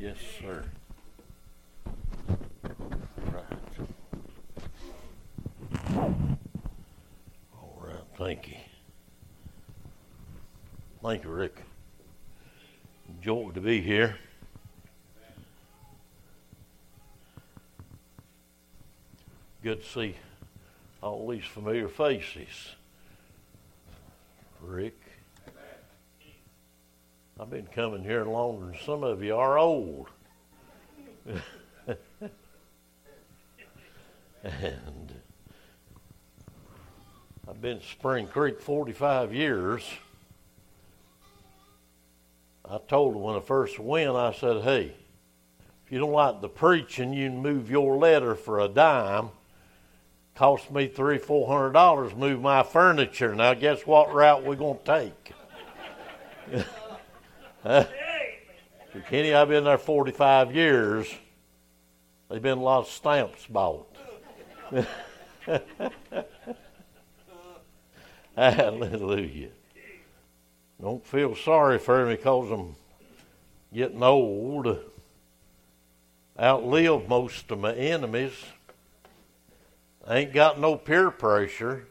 Yes, sir. Right. All right, thank you. Thank you, Rick. Joy to be here. Good to see all these familiar faces. Rick. I've been coming here longer than some of you are old. and I've been Spring Creek 45 years. I told them when I first went, I said, hey, if you don't like the preaching, you can move your letter for a dime. Cost me three, four hundred dollars to move my furniture. Now guess what route we're gonna take? huh? Kenny, I've been there forty five years. There's been a lot of stamps bought. Hallelujah. Don't feel sorry for me because I'm getting old. Outlived most of my enemies. ain't got no peer pressure.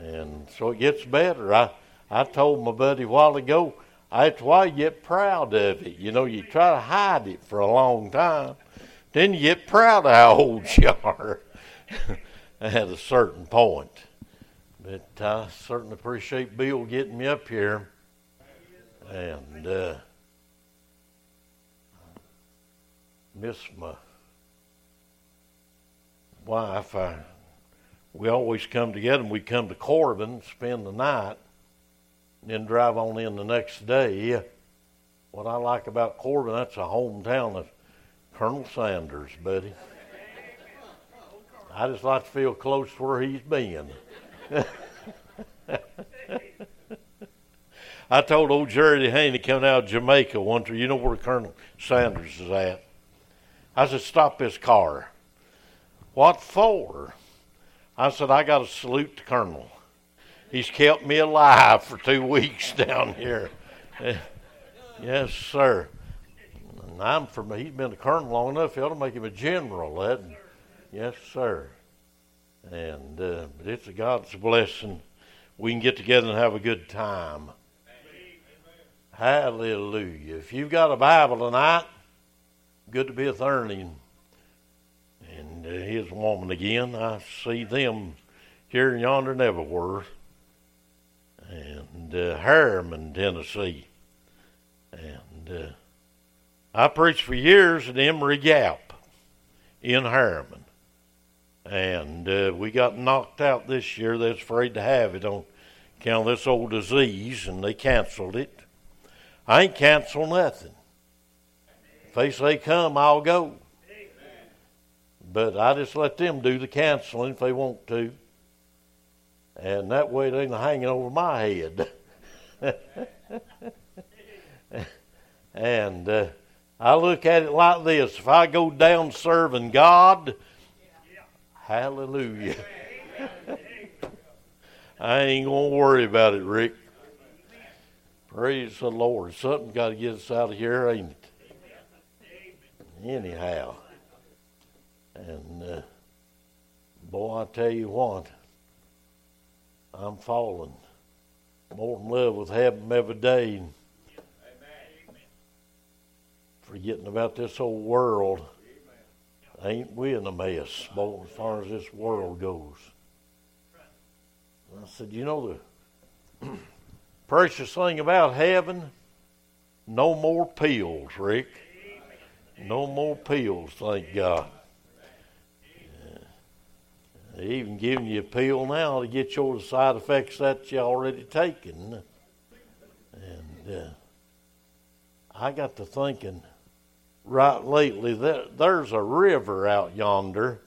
And so it gets better. I, I told my buddy a while ago, that's why you get proud of it. You know, you try to hide it for a long time. Then you get proud of how old you are at a certain point. But I certainly appreciate Bill getting me up here. And uh, miss my wife. I, we always come together and we come to Corbin, spend the night, then drive on in the next day. What I like about Corbin, that's a hometown of Colonel Sanders, buddy. I just like to feel close to where he's been. I told old Jerry Haney coming out of Jamaica one you know where Colonel Sanders is at? I said, stop this car. What for? I said, I got to salute the Colonel. He's kept me alive for two weeks down here. yes, sir. And I'm from, he's been a colonel long enough, he ought to make him a general. That, yes, sir. And uh, but it's a God's blessing. We can get together and have a good time. Hallelujah. If you've got a Bible tonight, good to be a Ernie and uh, his woman again. I see them here and yonder and everywhere. And uh, Harriman, Tennessee. And uh, I preached for years at Emory Gap in Harriman. And uh, we got knocked out this year. They was afraid to have it on account of this old disease, and they canceled it. I ain't cancel nothing. If they say come, I'll go. But I just let them do the canceling if they want to. And that way they ain't hanging over my head. and uh, I look at it like this if I go down serving God, Hallelujah. I ain't going to worry about it, Rick. Praise the Lord. Something's got to get us out of here, ain't it? Anyhow. And, uh, boy, I tell you what, I'm falling more in love with heaven every day. Forgetting about this old world ain't we in a mess, boy, as far as this world goes? I said, you know the precious thing about heaven? No more pills, Rick. No more pills, thank God. They even giving you a pill now to get your side effects that you already taken. And uh, I got to thinking right lately that there's a river out yonder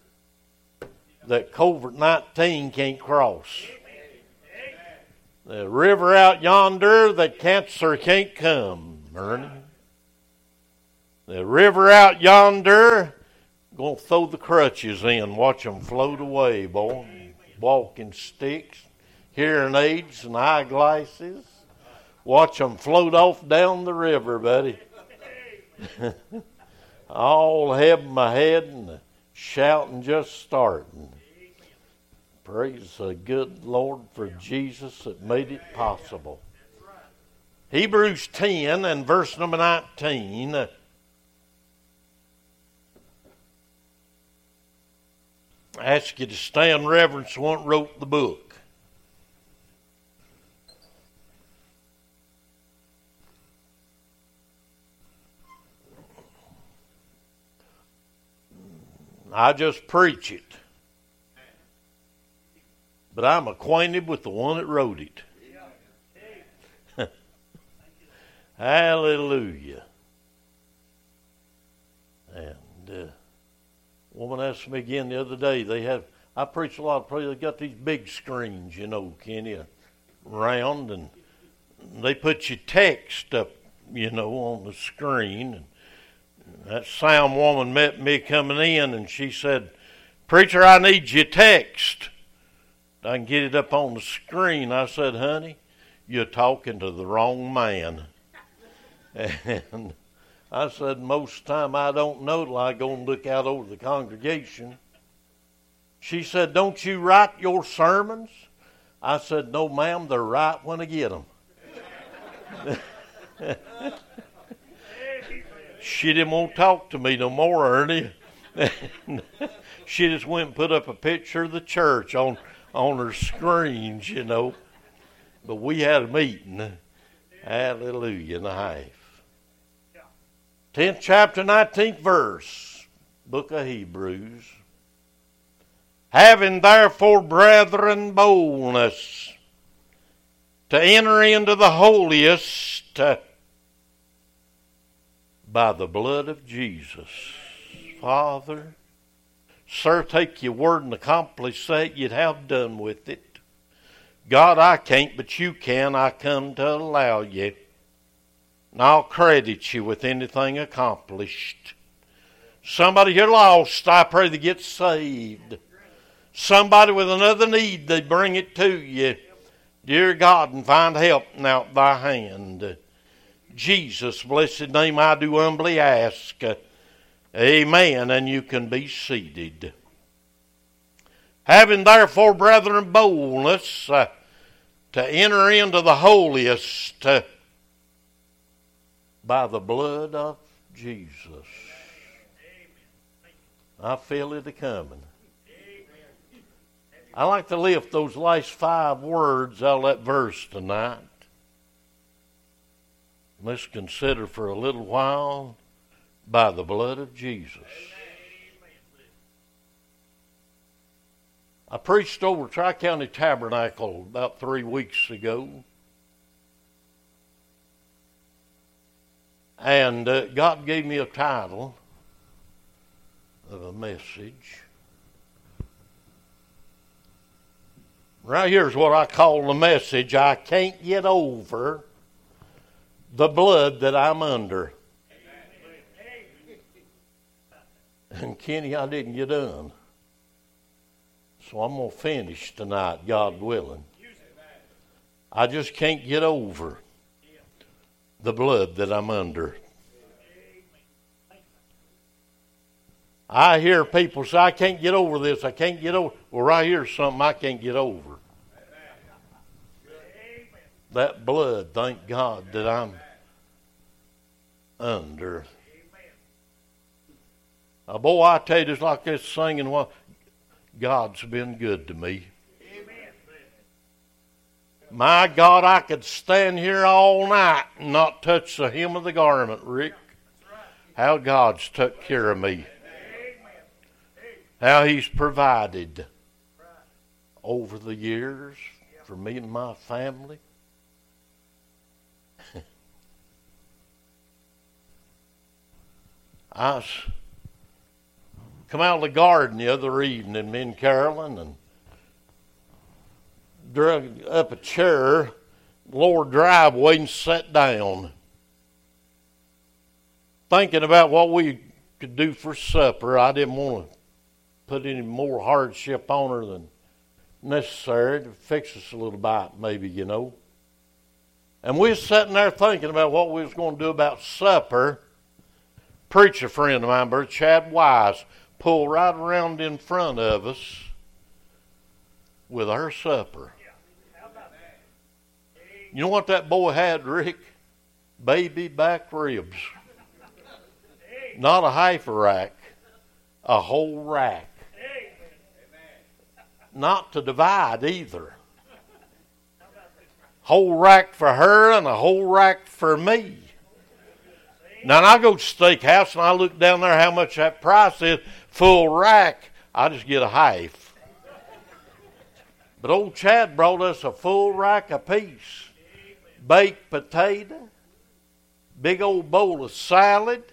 that COVID 19 can't cross. The river out yonder that cancer can't come, Ernie. The river out yonder, going to throw the crutches in, watch them float away, boy. Walking sticks, hearing aids, and eyeglasses. Watch them float off down the river, buddy. all having my head and shouting just starting. Praise the good Lord for Jesus that made it possible. Hebrews 10 and verse number 19. Uh, I ask you to stand reverence one wrote the book. I just preach it. But I'm acquainted with the one that wrote it. Hallelujah. And uh, woman asked me again the other day. They have I preach a lot. Of, they got these big screens, you know, Kenny, round, and they put your text up, you know, on the screen. And that sound woman met me coming in, and she said, "Preacher, I need your text. I can get it up on the screen." I said, "Honey, you're talking to the wrong man." And I said, most time I don't know till I go and look out over the congregation. She said, don't you write your sermons? I said, no, ma'am, they're right when I get them. she didn't want to talk to me no more, Ernie. she just went and put up a picture of the church on on her screens, you know. But we had a meeting. Hallelujah and a half. 10th chapter, 19th verse, book of Hebrews. Having therefore, brethren, boldness to enter into the holiest uh, by the blood of Jesus. Father, sir, take your word and accomplish that you'd have done with it. God, I can't, but you can. I come to allow you and I'll credit you with anything accomplished. Somebody here lost, I pray they get saved. Somebody with another need, they bring it to you. Dear God, and find help now at thy hand. Jesus, blessed name, I do humbly ask. Amen. And you can be seated. Having therefore, brethren, boldness uh, to enter into the holiest. Uh, by the blood of Jesus. I feel it a coming. I like to lift those last five words out of that verse tonight. Let's consider for a little while by the blood of Jesus. I preached over Tri County Tabernacle about three weeks ago. And uh, God gave me a title of a message. Right here's what I call the message I can't get over the blood that I'm under. And Kenny, I didn't get done. So I'm going to finish tonight, God willing. I just can't get over the blood that I'm under. I hear people say, I can't get over this. I can't get over. Well, right here's something I can't get over. That blood, thank God that I'm under. A boy, I tell you, it's like this singing, well, God's been good to me. My God, I could stand here all night and not touch the hem of the garment, Rick. How God's took care of me. How He's provided over the years for me and my family. I come out of the garden the other evening, me and Carolyn, and drug up a chair, lower driveway, and sat down. Thinking about what we could do for supper, I didn't want to put any more hardship on her than necessary to fix us a little bite, maybe, you know. And we was sitting there thinking about what we was going to do about supper. preacher friend of mine, Bert Chad Wise, pulled right around in front of us with our supper. You know what that boy had, Rick? Baby back ribs. Not a half a rack, a whole rack. Not to divide either. Whole rack for her and a whole rack for me. Now, I go to steakhouse and I look down there how much that price is, full rack. I just get a half. But old Chad brought us a full rack apiece baked potato, big old bowl of salad.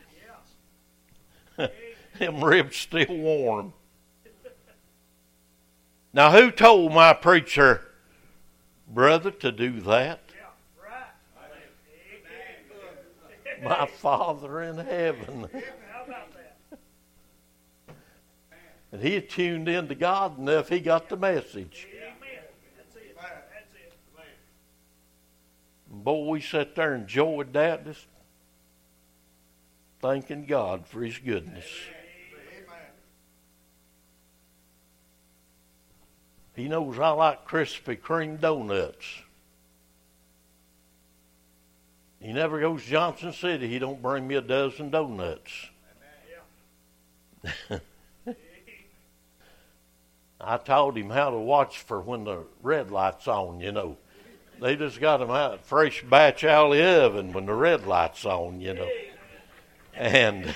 Them ribs still warm. Now, who told my preacher, brother, to do that? My Father in heaven. And he tuned in to God enough, he got the message. Boy, we sat there and enjoyed that, just thanking God for His goodness. He knows I like Krispy Kreme donuts. He never goes to Johnson City. He don't bring me a dozen donuts. I taught him how to watch for when the red light's on, you know. They just got them out fresh batch out of the oven when the red light's on, you know. And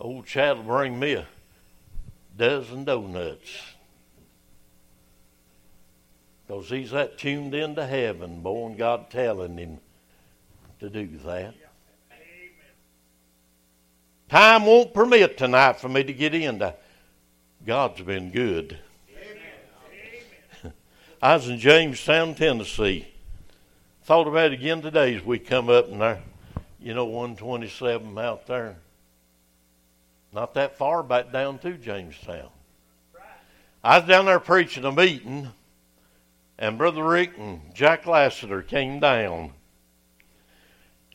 old Chad will bring me a dozen donuts. Because he's that tuned into heaven, boy, and God telling him to do that. Time won't permit tonight for me to get into. God's been good. I was in Jamestown, Tennessee. Thought about it again today as we come up and there, you know, 127 out there. Not that far back down to Jamestown. I was down there preaching a meeting, and Brother Rick and Jack Lassiter came down.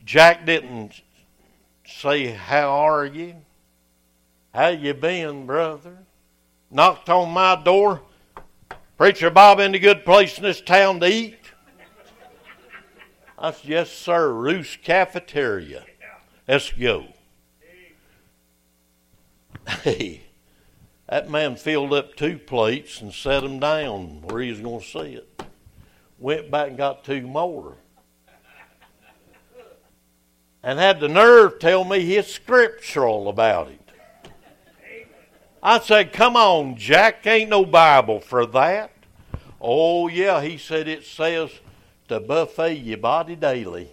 Jack didn't say, How are you? How you been, brother? Knocked on my door. Preacher Bob, any good place in this town to eat? I said, Yes, sir, Roost Cafeteria. Let's go. Hey, that man filled up two plates and set them down where he was going to see it. Went back and got two more. And had the nerve tell me he's scriptural about it. I said, Come on, Jack, ain't no Bible for that. Oh, yeah, he said it says to buffet your body daily.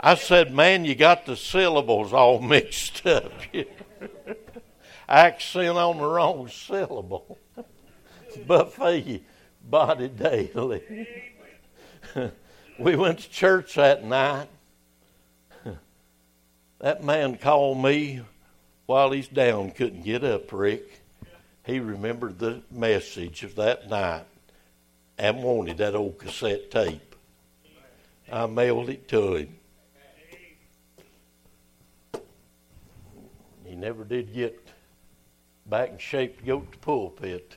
I said, Man, you got the syllables all mixed up. Accent on the wrong syllable. buffet your body daily. we went to church that night. That man called me while he's down, couldn't get up, Rick. He remembered the message of that night and wanted that old cassette tape. I mailed it to him. He never did get back in shape to go to the pulpit.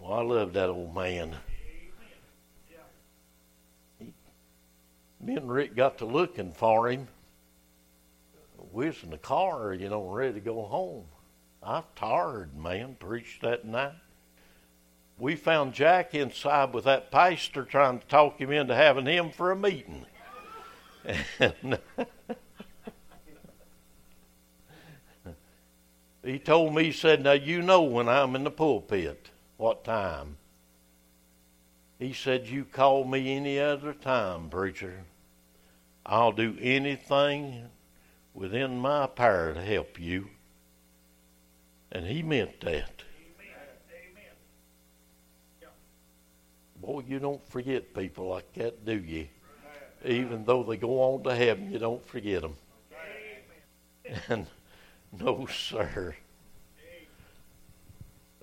Well, I love that old man. me and Rick got to looking for him we was in the car, you know, ready to go home. I tired, man, preached that night. We found Jack inside with that pastor trying to talk him into having him for a meeting. And he told me, he said, Now you know when I'm in the pulpit, what time. He said, You call me any other time, preacher. I'll do anything within my power to help you. And he meant that. Boy, you don't forget people like that, do you? Even though they go on to heaven, you don't forget them. And no, sir.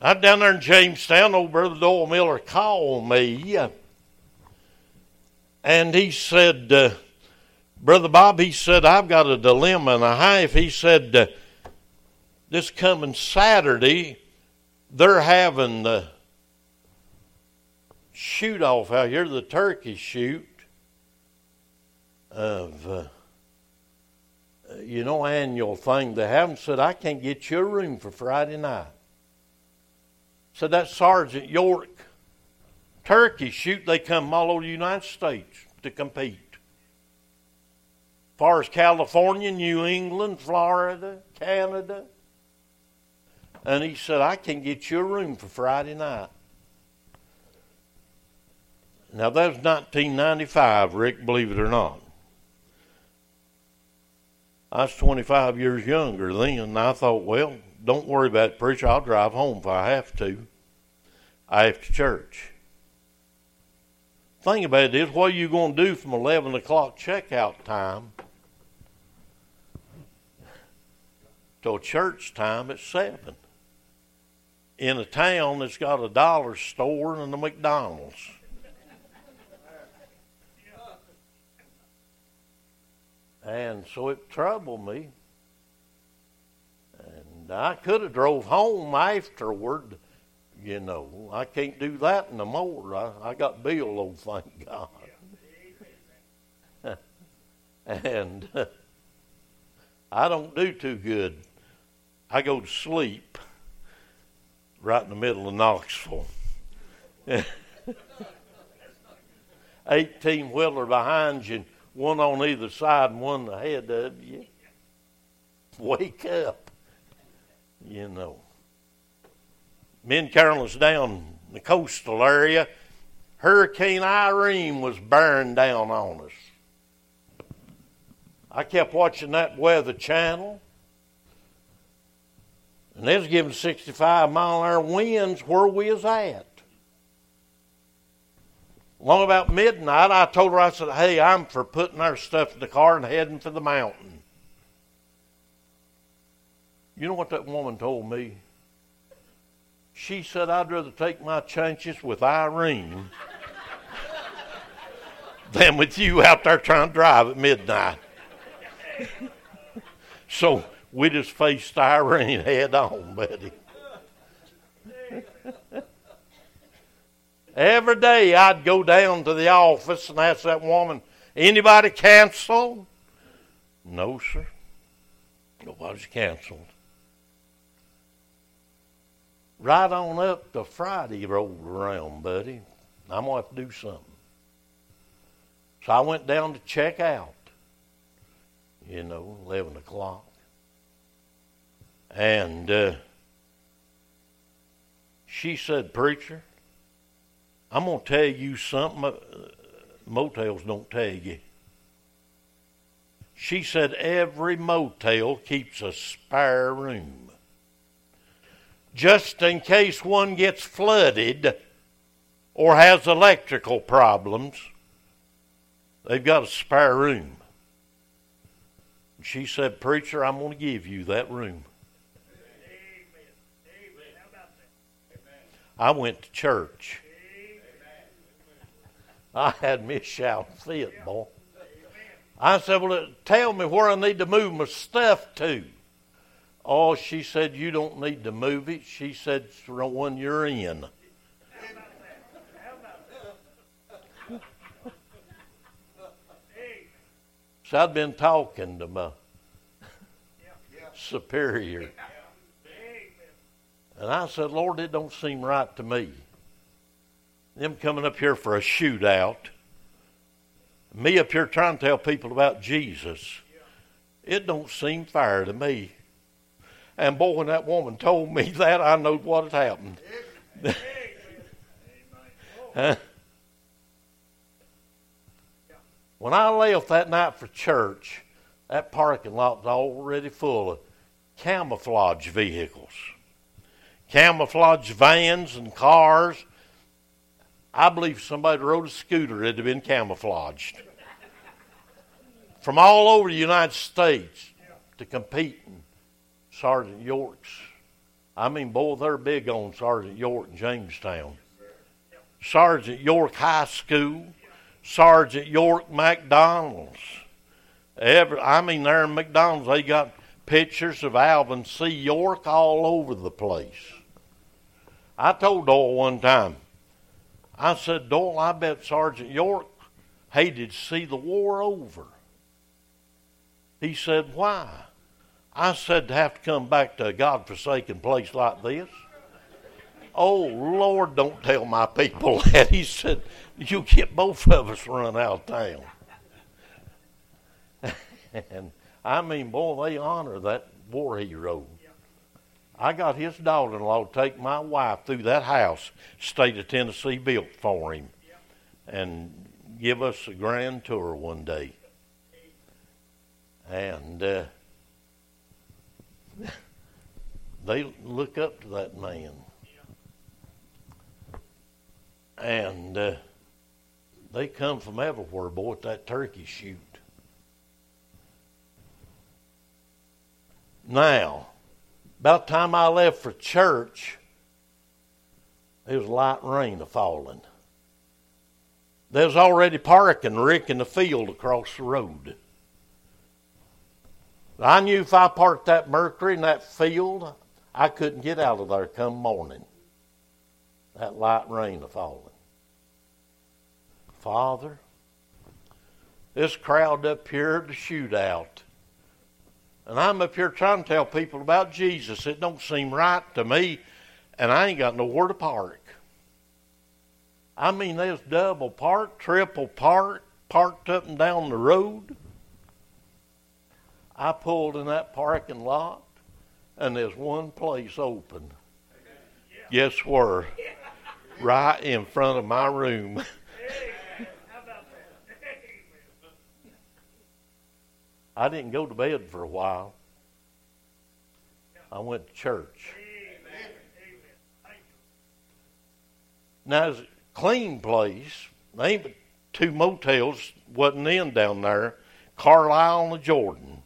I'm down there in Jamestown. Old brother Doyle Miller called me, and he said, uh, Brother Bob, he said, I've got a dilemma and a half. He said, uh, this coming Saturday, they're having the shoot off out here, the turkey shoot of, uh, you know, annual thing they have. And said, I can't get you a room for Friday night. So that Sergeant York turkey shoot, they come all over the United States to compete far as California, New England, Florida, Canada. And he said, I can get you a room for Friday night. Now, that was 1995, Rick, believe it or not. I was 25 years younger then, and I thought, well, don't worry about it, preacher. I'll drive home if I have to. I have to church. Thing about it is, what are you going to do from 11 o'clock checkout time till church time at 7? In a town that's got a dollar store and a McDonald's. And so it troubled me. And I could have drove home afterward you know, I can't do that no more. I, I got Bill, oh, thank God. and I don't do too good. I go to sleep right in the middle of Knoxville. 18 wheeler behind you, one on either side and one ahead of you. Wake up, you know. Me and Carolyn's down the coastal area. Hurricane Irene was bearing down on us. I kept watching that weather channel. And they was giving 65 mile an hour winds where we was at. Long about midnight, I told her, I said, hey, I'm for putting our stuff in the car and heading for the mountain. You know what that woman told me? She said, I'd rather take my chances with Irene than with you out there trying to drive at midnight. so we just faced Irene head on, buddy. Every day I'd go down to the office and ask that woman, anybody canceled? No, sir. Nobody's canceled right on up to Friday rolled around, buddy. I'm going to have to do something. So I went down to check out, you know, 11 o'clock. And uh, she said, Preacher, I'm going to tell you something uh, motels don't tell you. She said, Every motel keeps a spare room just in case one gets flooded or has electrical problems. They've got a spare room. She said, Preacher, I'm going to give you that room. I went to church. I had me shouting fit, boy. I said, Well, tell me where I need to move my stuff to. Oh, she said, You don't need to move it. She said, It's the one you're in. So I'd been talking to my superior. And I said, Lord, it don't seem right to me. Them coming up here for a shootout. Me up here trying to tell people about Jesus. It don't seem fair to me. And boy, when that woman told me that, I know what had happened. When I left that night for church, that parking lot was already full of camouflage vehicles, camouflage vans and cars. I believe somebody rode a scooter that had been camouflaged from all over the United States to compete in Sergeant York's. I mean, boy, they're big on Sergeant York in Jamestown. Sergeant York High School, Sergeant York McDonald's. Every, I mean, there in McDonald's, they got pictures of Alvin C. York all over the place. I told Doyle one time, I said, Doyle, I bet Sergeant York hated to see the war over. He said, Why? I said, To have to come back to a God forsaken place like this. Oh, Lord, don't tell my people that. He said, You'll get both of us run out of town. and I mean, boy, they honor that war hero. I got his daughter in law to take my wife through that house state of Tennessee built for him and give us a grand tour one day. And uh, they look up to that man. And uh, they come from everywhere, boy, at that turkey shoot. Now, about the time I left for church, there was light rain a falling. There was already parking Rick in the field across the road. I knew if I parked that Mercury in that field, I couldn't get out of there come morning. That light rain a falling. Father, this crowd up here to shoot out. And I'm up here trying to tell people about Jesus. It don't seem right to me, and I ain't got nowhere to park. I mean, there's double parked, triple parked, parked up and down the road. I pulled in that parking lot, and there's one place open. Guess where? Right in front of my room. I didn't go to bed for a while. I went to church. Now, it's a clean place. There ain't but two motels wasn't in down there, Carlisle and the Jordan.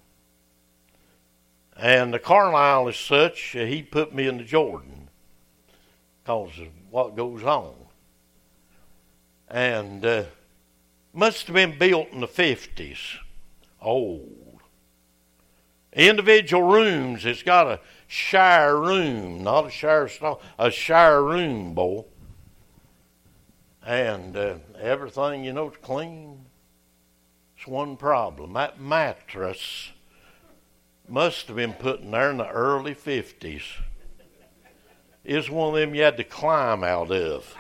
And the Carlisle is such, he put me in the Jordan because of what goes on. And uh, must have been built in the 50s. Old. Individual rooms, it's got a shire room, not a shire stall, a shire room, boy. And uh, everything, you know, is clean. It's one problem. That mattress must have been put in there in the early 50s. It's one of them you had to climb out of.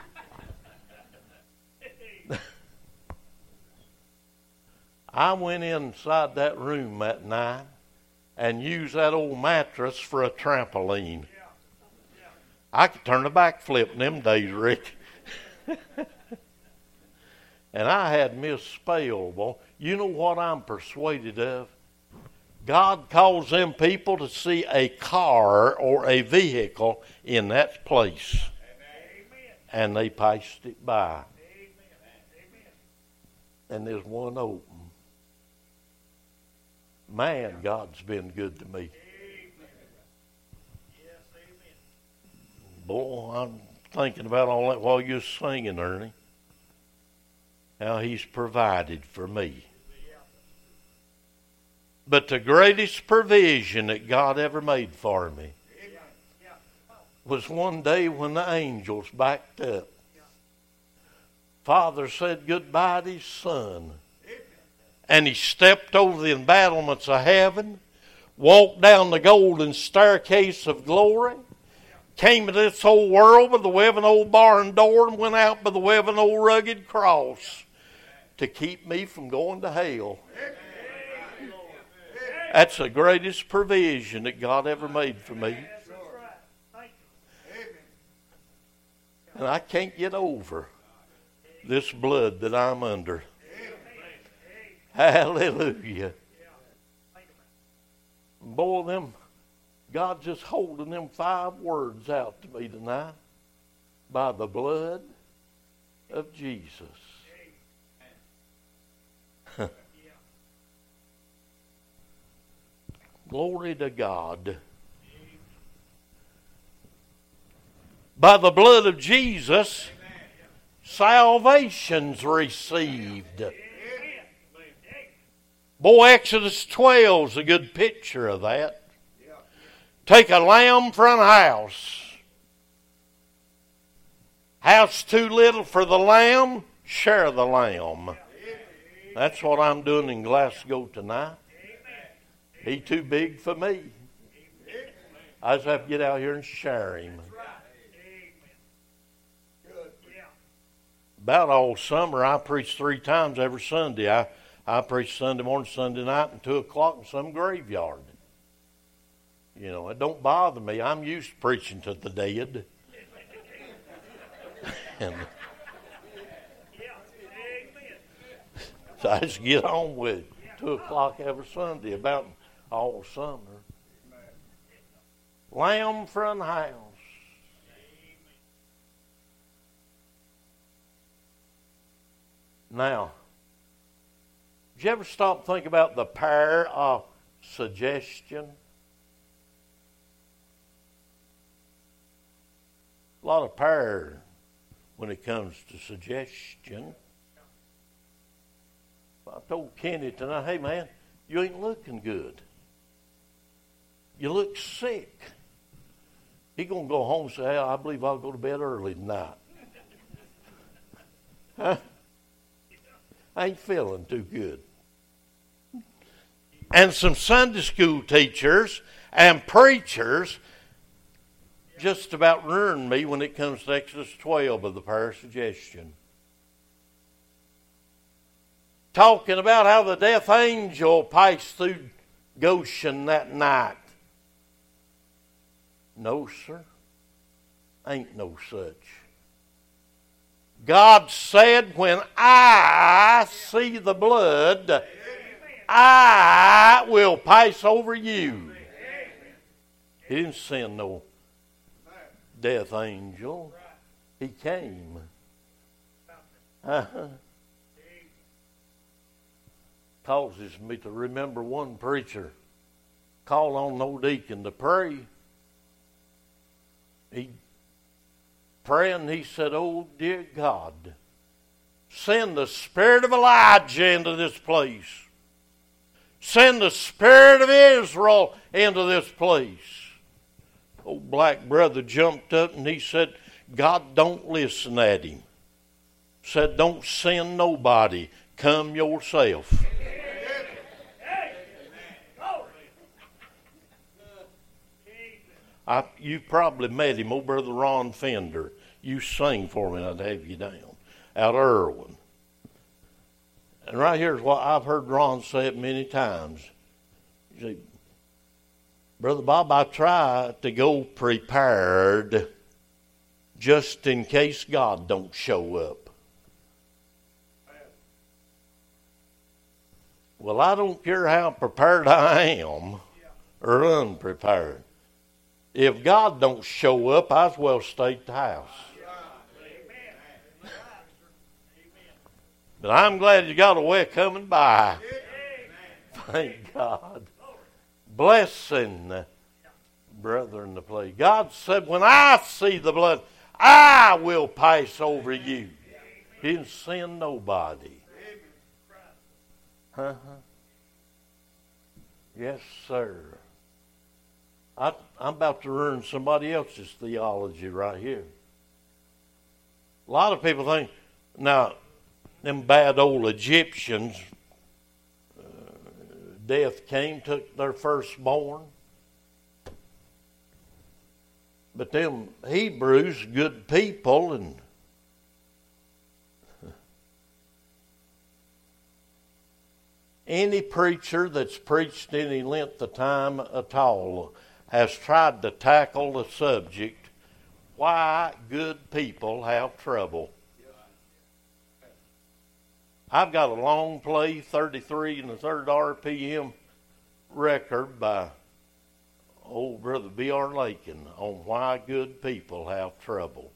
I went inside that room that night and used that old mattress for a trampoline. I could turn a backflip in them days, Rick. and I had Miss Spell. You know what I'm persuaded of? God calls them people to see a car or a vehicle in that place. And they passed it by. And there's one open. Man, God's been good to me. Boy, I'm thinking about all that while you're singing, Ernie. How He's provided for me. But the greatest provision that God ever made for me was one day when the angels backed up. Father said goodbye to his son. And he stepped over the embattlements of heaven, walked down the golden staircase of glory, came to this whole world by the way of an old barn door, and went out by the way of an old rugged cross to keep me from going to hell. That's the greatest provision that God ever made for me. And I can't get over this blood that I'm under. Hallelujah. Boy, them God just holding them five words out to me tonight. By the blood of Jesus. Glory to God. By the blood of Jesus, salvation's received. Boy, Exodus 12 is a good picture of that. Take a lamb from a house. House too little for the lamb, share the lamb. That's what I'm doing in Glasgow tonight. He too big for me. I just have to get out here and share him. About all summer, I preach three times every Sunday. I, I preach Sunday morning, Sunday night, and 2 o'clock in some graveyard. You know, it don't bother me. I'm used to preaching to the dead. and so I just get on with it. 2 o'clock every Sunday, about all summer. Lamb from the house. Now, did you ever stop and think about the power of suggestion? A lot of power when it comes to suggestion. I told Kenny tonight, hey man, you ain't looking good. You look sick. He gonna go home and say, hey, I believe I'll go to bed early tonight. Huh? I ain't feeling too good. And some Sunday school teachers and preachers just about ruined me when it comes to Exodus 12 of the prayer suggestion. Talking about how the death angel passed through Goshen that night. No, sir. Ain't no such. God said, When I see the blood, I will pass over you. He didn't send no death angel. He came. Uh-huh. Causes me to remember one preacher called on no deacon to pray. He praying, he said, Oh, dear God, send the spirit of Elijah into this place. Send the spirit of Israel into this place. Old black brother jumped up and he said, God don't listen at him. Said, Don't send nobody. Come yourself. I, you probably met him, old brother Ron Fender. You sing for me, and I'd have you down. Out of Erwin. And right here's what I've heard Ron say it many times. You say, Brother Bob, I try to go prepared just in case God don't show up. Well, I don't care how prepared I am or unprepared. If God don't show up, I as well stay at the house. But I'm glad you got a way of coming by. Thank God. Blessing in the place. God said, When I see the blood, I will pass over you. He didn't send nobody. Uh-huh. Yes, sir. I, I'm about to ruin somebody else's theology right here. A lot of people think, now, them bad old Egyptians, uh, death came, took their firstborn. But them Hebrews, good people, and any preacher that's preached any length of time at all has tried to tackle the subject why good people have trouble. I've got a long play, 33 and the third RPM record by old brother B.R. Lakin on why good people have trouble.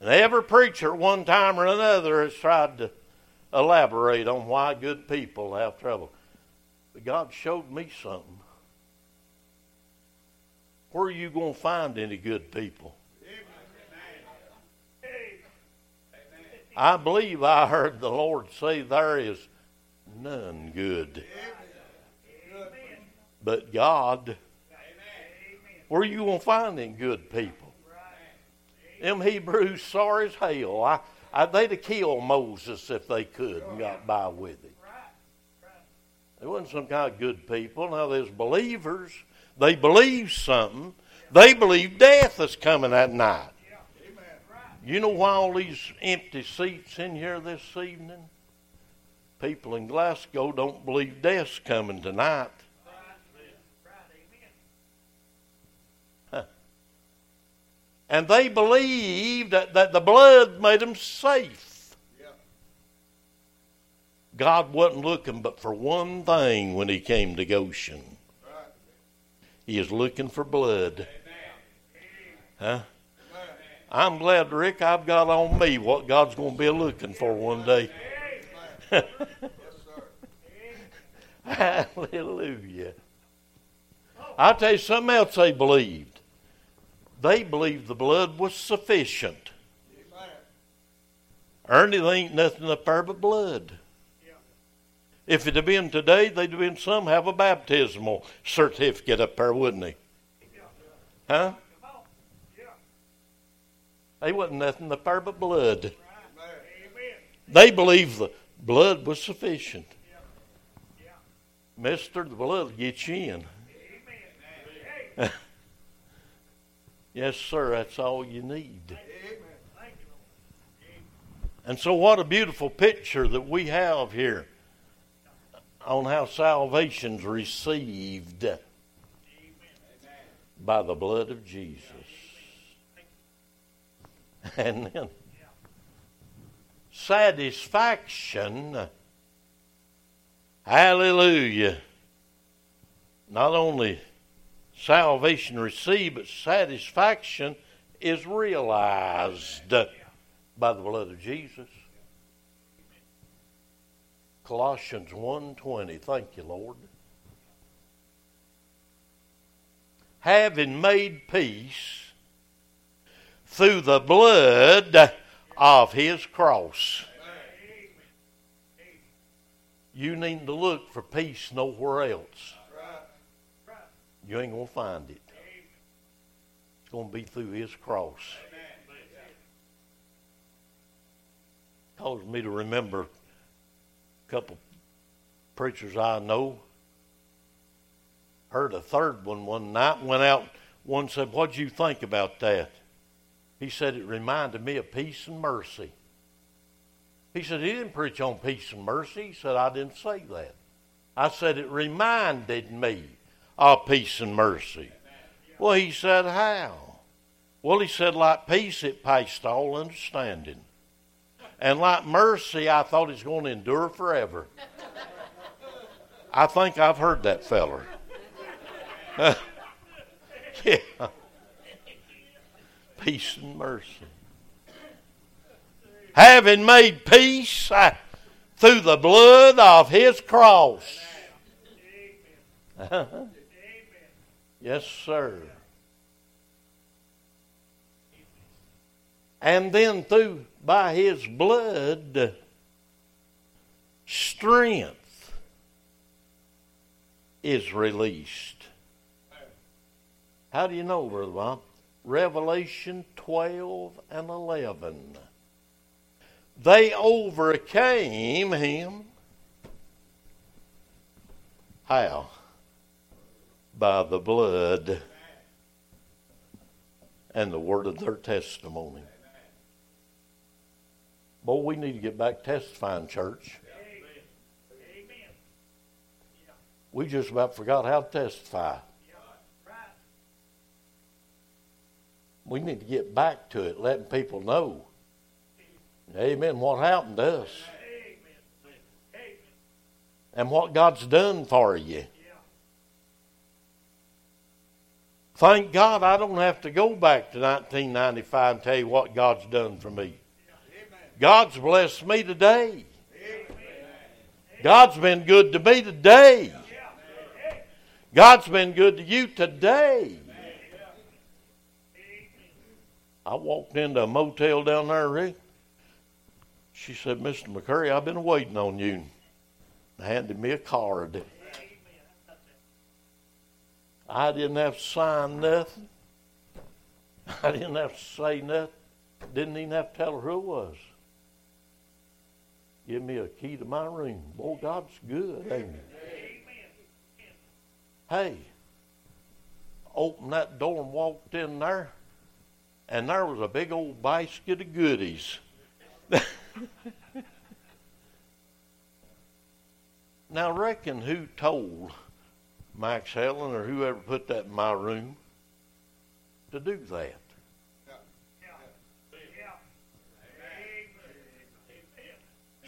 And every preacher, one time or another, has tried to elaborate on why good people have trouble. But God showed me something. Where are you going to find any good people? I believe I heard the Lord say there is none good. But God, where are you gonna find them good people? Them Hebrews sorry as hell. I, I, they'd have killed Moses if they could and got by with it. They wasn't some kind of good people. Now there's believers. They believe something. They believe death is coming that night. You know why all these empty seats in here this evening? People in Glasgow don't believe death's coming tonight. And they believed that, that the blood made them safe. God wasn't looking but for one thing when he came to Goshen. He is looking for blood. Huh? I'm glad, Rick, I've got on me what God's going to be looking for one day. Hallelujah. I'll tell you something else they believed. They believed the blood was sufficient. Ernie, there ain't nothing up there but blood. If it had been today, they'd have been some have a baptismal certificate up there, wouldn't they? Huh? They wasn't nothing up there but blood. They believed the blood was sufficient. Mister, the blood gets you in. yes, sir, that's all you need. And so, what a beautiful picture that we have here on how salvation's received by the blood of Jesus. And then satisfaction, hallelujah, not only salvation received, but satisfaction is realized by the blood of Jesus. Colossians 1:20. Thank you, Lord. Having made peace through the blood of his cross. You need to look for peace nowhere else. You ain't going to find it. It's going to be through his cross. Caused me to remember a couple preachers I know heard a third one one night. Went out. One said, "What'd you think about that?" He said, "It reminded me of peace and mercy." He said, "He didn't preach on peace and mercy." He said, "I didn't say that." I said, "It reminded me of peace and mercy." Well, he said, "How?" Well, he said, "Like peace, it passed all understanding." And like mercy, I thought it's going to endure forever. I think I've heard that feller. yeah. Peace and mercy. Having made peace uh, through the blood of his cross. yes, sir. And then through by his blood strength is released. How do you know, Brother Bob? Revelation 12 and 11. They overcame him. How? By the blood and the word of their testimony. Boy, we need to get back testifying, church. We just about forgot how to testify. We need to get back to it, letting people know. Amen. What happened to us. And what God's done for you. Thank God I don't have to go back to 1995 and tell you what God's done for me. God's blessed me today. God's been good to me today. God's been good to you today. I walked into a motel down there, Rick. She said, Mr. McCurry, I've been waiting on you. and handed me a card. I didn't have to sign nothing. I didn't have to say nothing. Didn't even have to tell her who it was. Give me a key to my room. Boy, God's good, ain't he? Hey, opened that door and walked in there, and there was a big old basket of goodies. now, reckon who told Max Helen or whoever put that in my room to do that?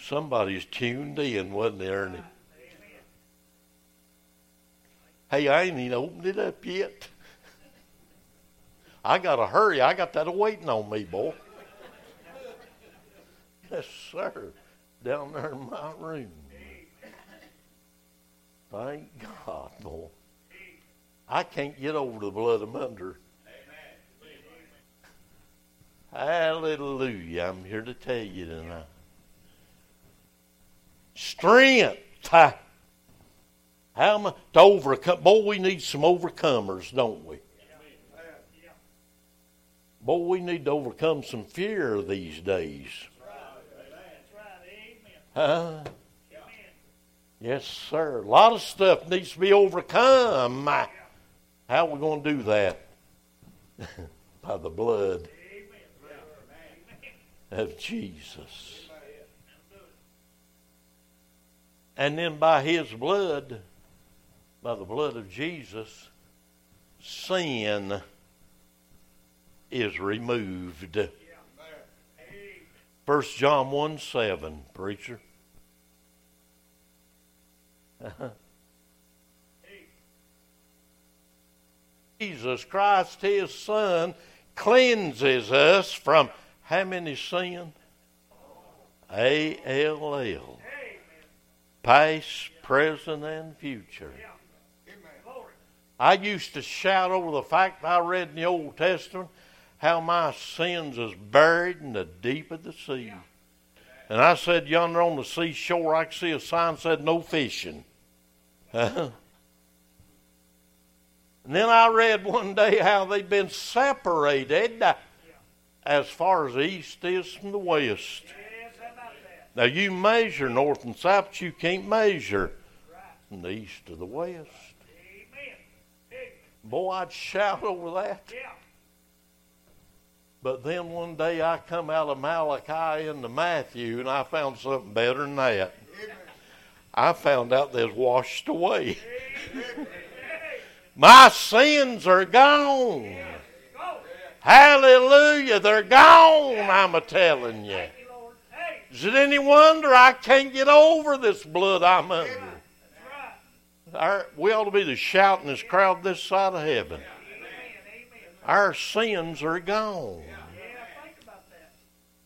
Somebody's tuned in, wasn't there, Ernie? Hey, I ain't even opened it up yet. I got to hurry. I got that waiting on me, boy. Yes, sir. Down there in my room. Thank God, boy. I can't get over the blood of under. Hallelujah. I'm here to tell you tonight. Strength. How am I to overcome? Boy, we need some overcomers, don't we? Boy, we need to overcome some fear these days. Huh? Yes, sir. A lot of stuff needs to be overcome. How are we going to do that? By the blood of Jesus. And then by his blood, by the blood of Jesus, sin is removed. First John 1 7, preacher. Jesus Christ, his Son, cleanses us from how many sins? A L L. Past, present, and future. I used to shout over the fact I read in the Old Testament how my sins is buried in the deep of the sea. And I said, yonder on the seashore, I could see a sign said no fishing. And then I read one day how they've been separated as far as the east is from the west. Now you measure north and south, but you can't measure from the east to the west. Boy, I'd shout over that. But then one day I come out of Malachi into Matthew and I found something better than that. I found out they're washed away. My sins are gone. Hallelujah, they're gone, I'm a telling you. Is it any wonder I can't get over this blood I'm under? Our, we ought to be the shoutingest crowd this side of heaven. Our sins are gone.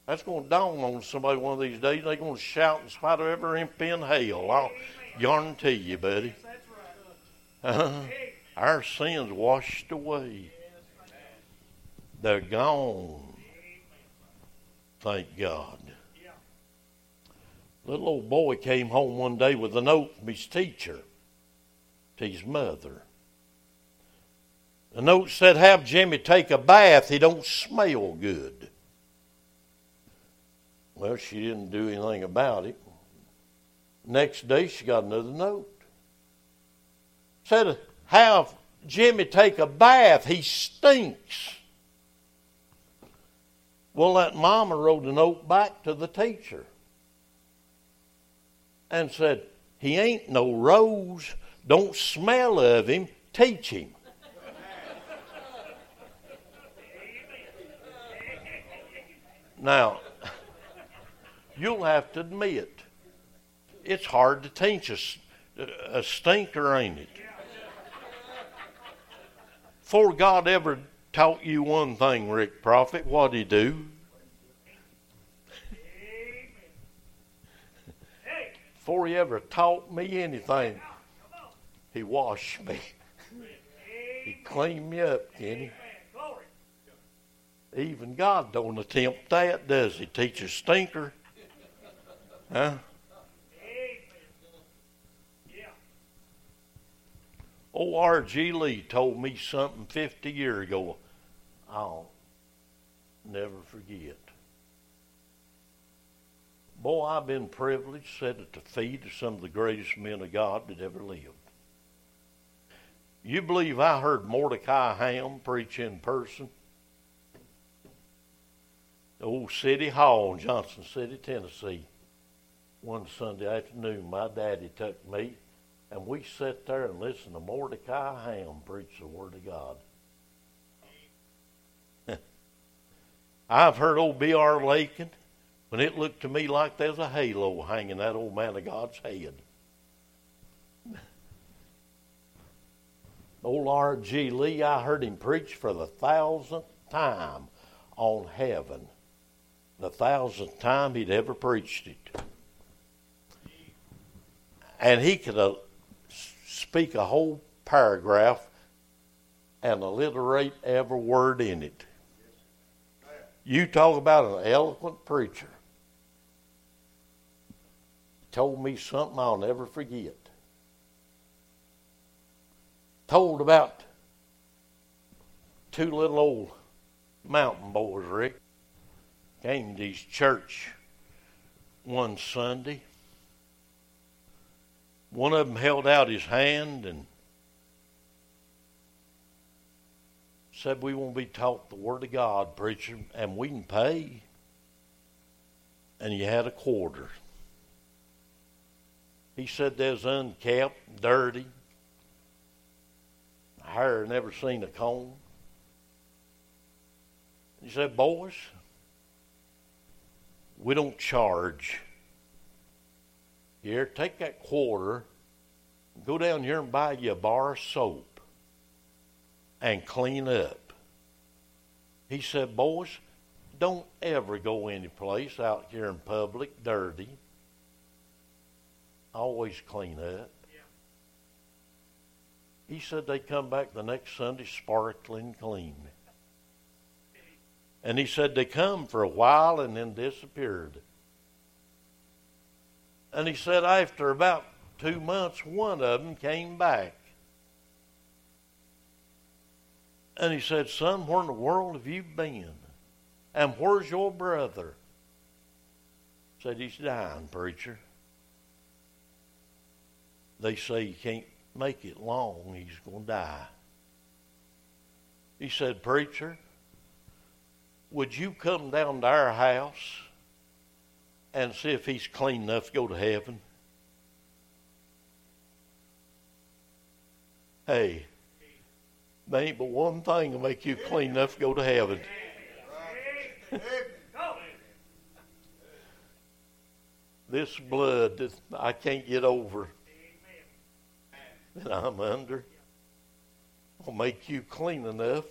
That's going to dawn on somebody one of these days. They're going to shout in spite of every imp in hell. I'll guarantee you, buddy. Uh, our sins washed away. They're gone. Thank God. Little old boy came home one day with a note from his teacher to his mother. The note said, Have Jimmy take a bath. He don't smell good. Well, she didn't do anything about it. Next day, she got another note. Said, Have Jimmy take a bath. He stinks. Well, that mama wrote a note back to the teacher and said, He ain't no rose. Don't smell of him. Teach him. Now, you'll have to admit, it's hard to teach a, a stinker, ain't it? Before God ever taught you one thing, Rick Prophet, what'd he do? Before he ever taught me anything, he washed me. He cleaned me up, Kenny. Even God don't attempt that, does he? Teach a stinker. Huh? Old R.G. Lee told me something 50 years ago I'll never forget. Boy, I've been privileged, sat at the feet of some of the greatest men of God that ever lived. You believe I heard Mordecai Ham preach in person? The old City Hall in Johnson City, Tennessee. One Sunday afternoon, my daddy took me, and we sat there and listened to Mordecai Ham preach the Word of God. I've heard old B.R. Lakin when it looked to me like there's a halo hanging that old man of God's head. Old R.G. Lee, I heard him preach for the thousandth time on heaven. The thousandth time he'd ever preached it. And he could uh, speak a whole paragraph and alliterate every word in it. You talk about an eloquent preacher. Told me something I'll never forget. Told about two little old mountain boys, Rick, came to his church one Sunday. One of them held out his hand and said, We want to be taught the Word of God, preacher, and we can pay. And he had a quarter. He said there's unkept, dirty, hair never seen a comb. He said, Boys, we don't charge. Here, take that quarter, go down here and buy you a bar of soap and clean up. He said, Boys, don't ever go any place out here in public dirty. Always clean up. He said they come back the next Sunday sparkling clean. And he said they come for a while and then disappeared. And he said after about two months, one of them came back. And he said, Son, where in the world have you been? And where's your brother? Said, He's dying, preacher. They say you can't make it long, he's going to die. He said, Preacher, would you come down to our house and see if he's clean enough to go to heaven? Hey, there ain't but one thing to make you clean enough to go to heaven. this blood that I can't get over that I'm under will make you clean enough.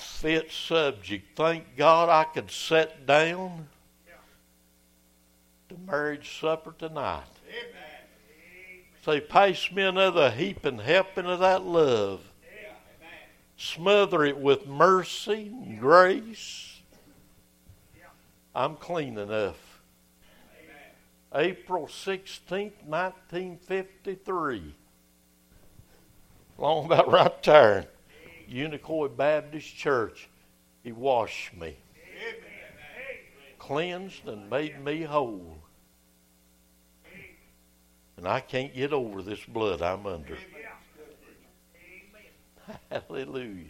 Fit subject. Thank God I could sit down to marriage supper tonight. Say, pass me another heaping helping of that love. Smother it with mercy and grace. I'm clean enough. April 16th, 1953. Long about right there. Unicoi Baptist Church. He washed me, cleansed, and made me whole. And I can't get over this blood I'm under. Hallelujah.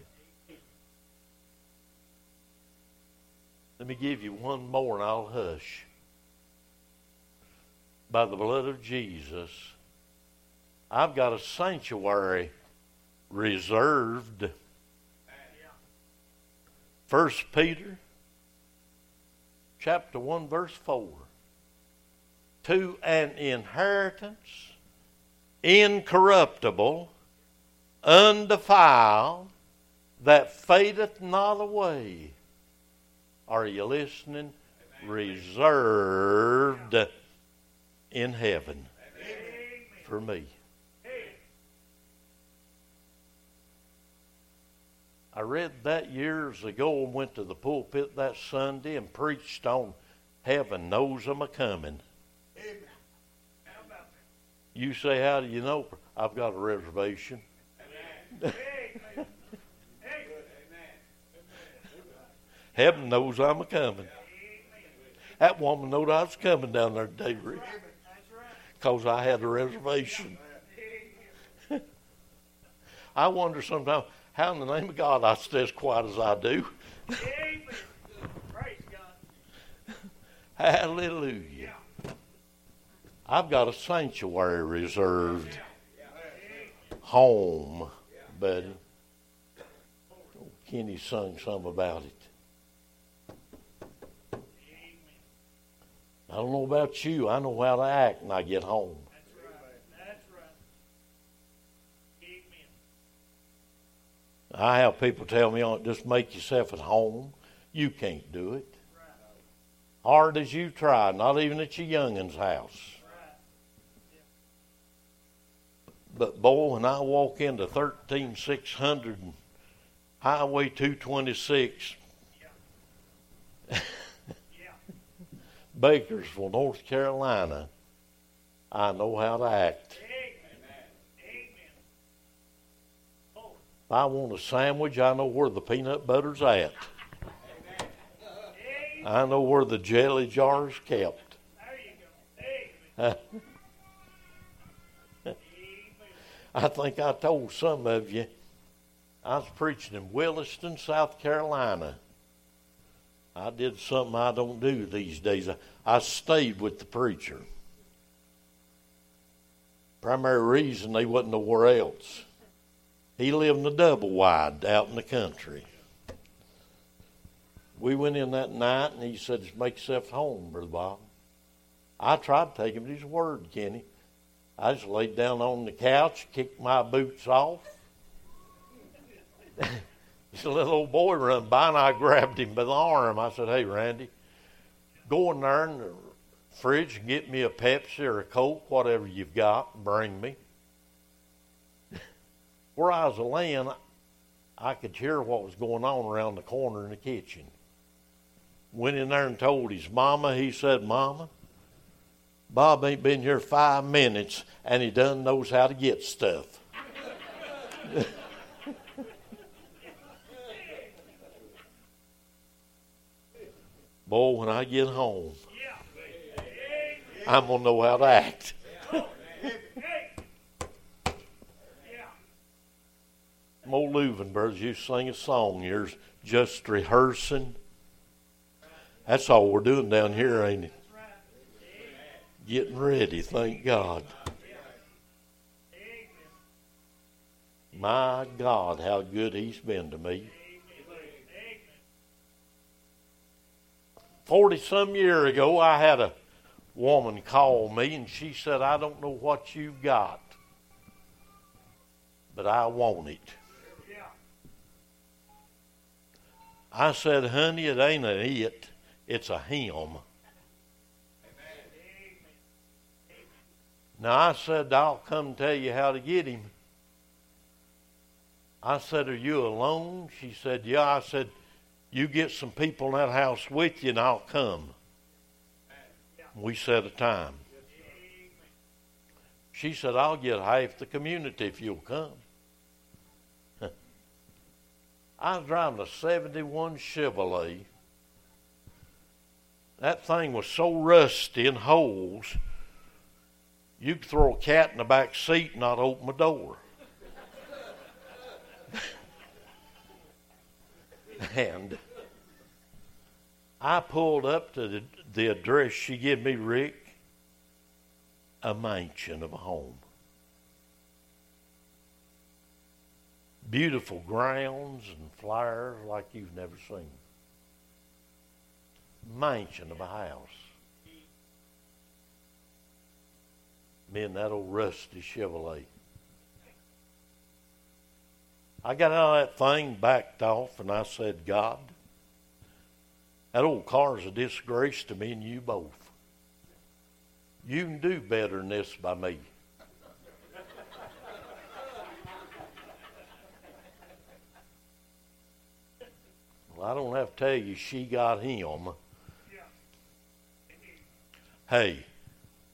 Let me give you one more and I'll hush. By the blood of Jesus, I've got a sanctuary reserved. First Peter chapter 1 verse 4 to an inheritance incorruptible, undefiled, that fadeth not away. Are you listening? Amen. Reserved in heaven Amen. for me. I read that years ago and went to the pulpit that Sunday and preached on heaven knows I'm a coming. You say, How do you know? I've got a reservation. Heaven knows I'm a coming. That woman knowed I was coming down there today, Rick, because I had a reservation. I wonder sometimes how in the name of God I stay as quiet as I do. Hallelujah. I've got a sanctuary reserved. Home, buddy. Kenny sung some about it. I don't know about you. I know how to act when I get home. I have people tell me, oh, just make yourself at home. You can't do it. Hard as you try, not even at your youngin's house. But boy, when I walk into 13600 Highway 226, Bakersville, North Carolina, I know how to act. I want a sandwich, I know where the peanut butter's at. I know where the jelly jar's kept. I think I told some of you I was preaching in Williston, South Carolina. I did something I don't do these days. I, I stayed with the preacher. Primary reason they wasn't nowhere else. He lived in a double wide out in the country. We went in that night and he said, Just make yourself home, Brother Bob. I tried to take him at his word, Kenny. I just laid down on the couch, kicked my boots off. this little old boy run by and I grabbed him by the arm. I said, Hey, Randy, go in there in the fridge and get me a Pepsi or a Coke, whatever you've got, and bring me where I was laying, I could hear what was going on around the corner in the kitchen. Went in there and told his mama. He said, Mama, Bob ain't been here five minutes and he done knows how to get stuff. Boy, when I get home, I'm going to know how to act. Mo Leuven brothers you sing a song. You're just rehearsing. That's all we're doing down here, ain't it? Getting ready, thank God. My God, how good He's been to me. Forty some year ago, I had a woman call me and she said, I don't know what you've got, but I want it. I said, honey, it ain't an it, it's a him. Now I said, I'll come tell you how to get him. I said, Are you alone? She said, Yeah. I said, You get some people in that house with you and I'll come. We set a time. She said, I'll get half the community if you'll come. I was driving a 71 Chevrolet. That thing was so rusty in holes, you could throw a cat in the back seat and not open the door. and I pulled up to the, the address she gave me, Rick, a mansion of a home. Beautiful grounds and flowers like you've never seen. Mansion of a house. Me and that old rusty Chevrolet. I got out of that thing, backed off, and I said, God, that old car's a disgrace to me and you both. You can do better than this by me. Well, I don't have to tell you, she got him. Hey,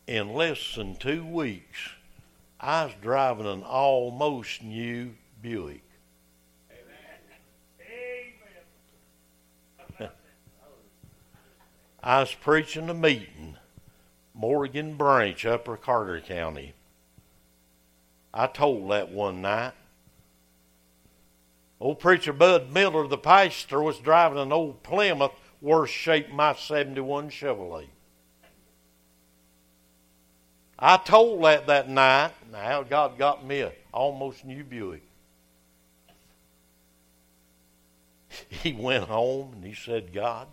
in less than two weeks, I was driving an almost new Buick. I was preaching a meeting, Morgan Branch, Upper Carter County. I told that one night. Old preacher Bud Miller, the pastor, was driving an old Plymouth, worse shape my 71 Chevrolet. I told that that night. Now God got me a almost new Buick. He went home and he said, God,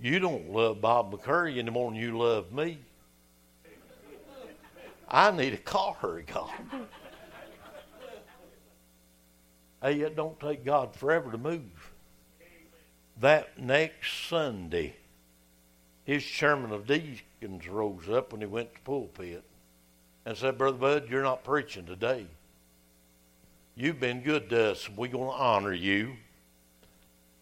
you don't love Bob McCurry any more than you love me. I need a car, God. Hey, it don't take God forever to move. That next Sunday, his chairman of deacons rose up when he went to pulpit and said, Brother Bud, you're not preaching today. You've been good to us. We're going to honor you.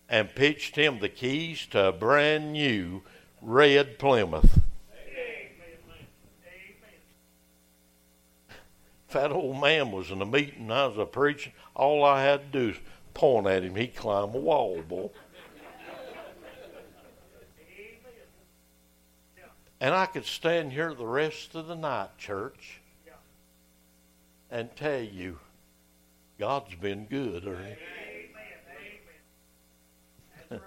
And pitched him the keys to a brand new red Plymouth. If that old man was in a meeting, I was a preaching, all I had to do is point at him. He'd climb a wall, boy. And I could stand here the rest of the night, church, and tell you, God's been good, Ernie.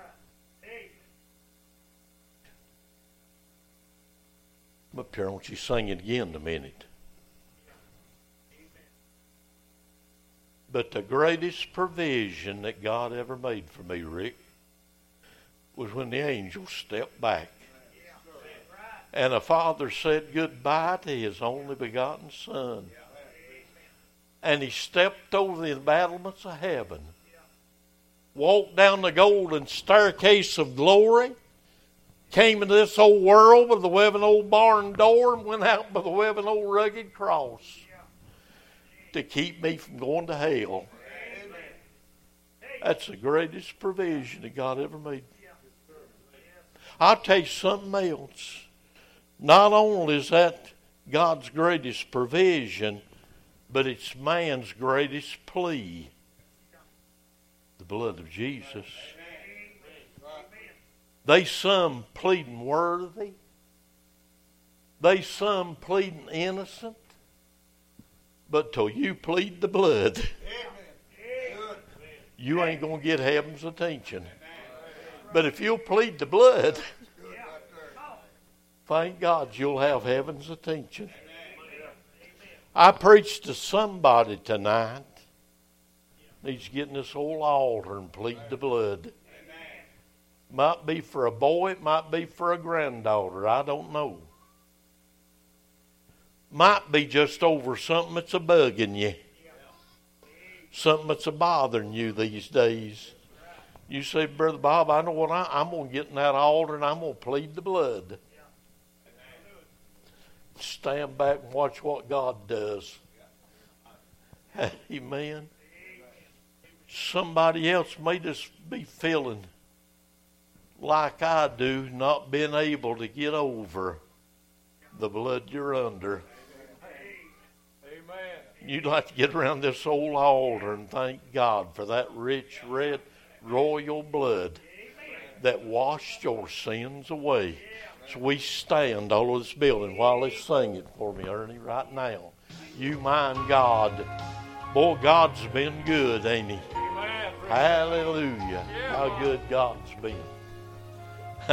Up here, won't you sing it again a minute? But the greatest provision that God ever made for me, Rick, was when the angel stepped back. And a father said goodbye to his only begotten son. And he stepped over the battlements of heaven, walked down the golden staircase of glory, came into this old world with the webbing old barn door, and went out by the webbing old rugged cross to keep me from going to hell. That's the greatest provision that God ever made. I'll tell you something else. Not only is that God's greatest provision, but it's man's greatest plea the blood of Jesus. They some pleading worthy, they some pleading innocent, but till you plead the blood, you ain't going to get heaven's attention. But if you'll plead the blood, thank God you'll have heaven's attention. I preached to somebody tonight needs to get in this whole altar and plead the blood. Might be for a boy, it might be for a granddaughter. I don't know might be just over something that's a bugging you, something that's a bothering you these days. You say, Brother Bob, I know what I, I'm going to get in that altar and I'm going to plead the blood. Stand back and watch what God does. Amen. Somebody else may just be feeling like I do, not being able to get over the blood you're under. You'd like to get around this old altar and thank God for that rich red royal blood that washed your sins away. So we stand all over this building while they sing it for me, Ernie, right now. You mind God. Boy, God's been good, ain't he? Hallelujah. How good God's been.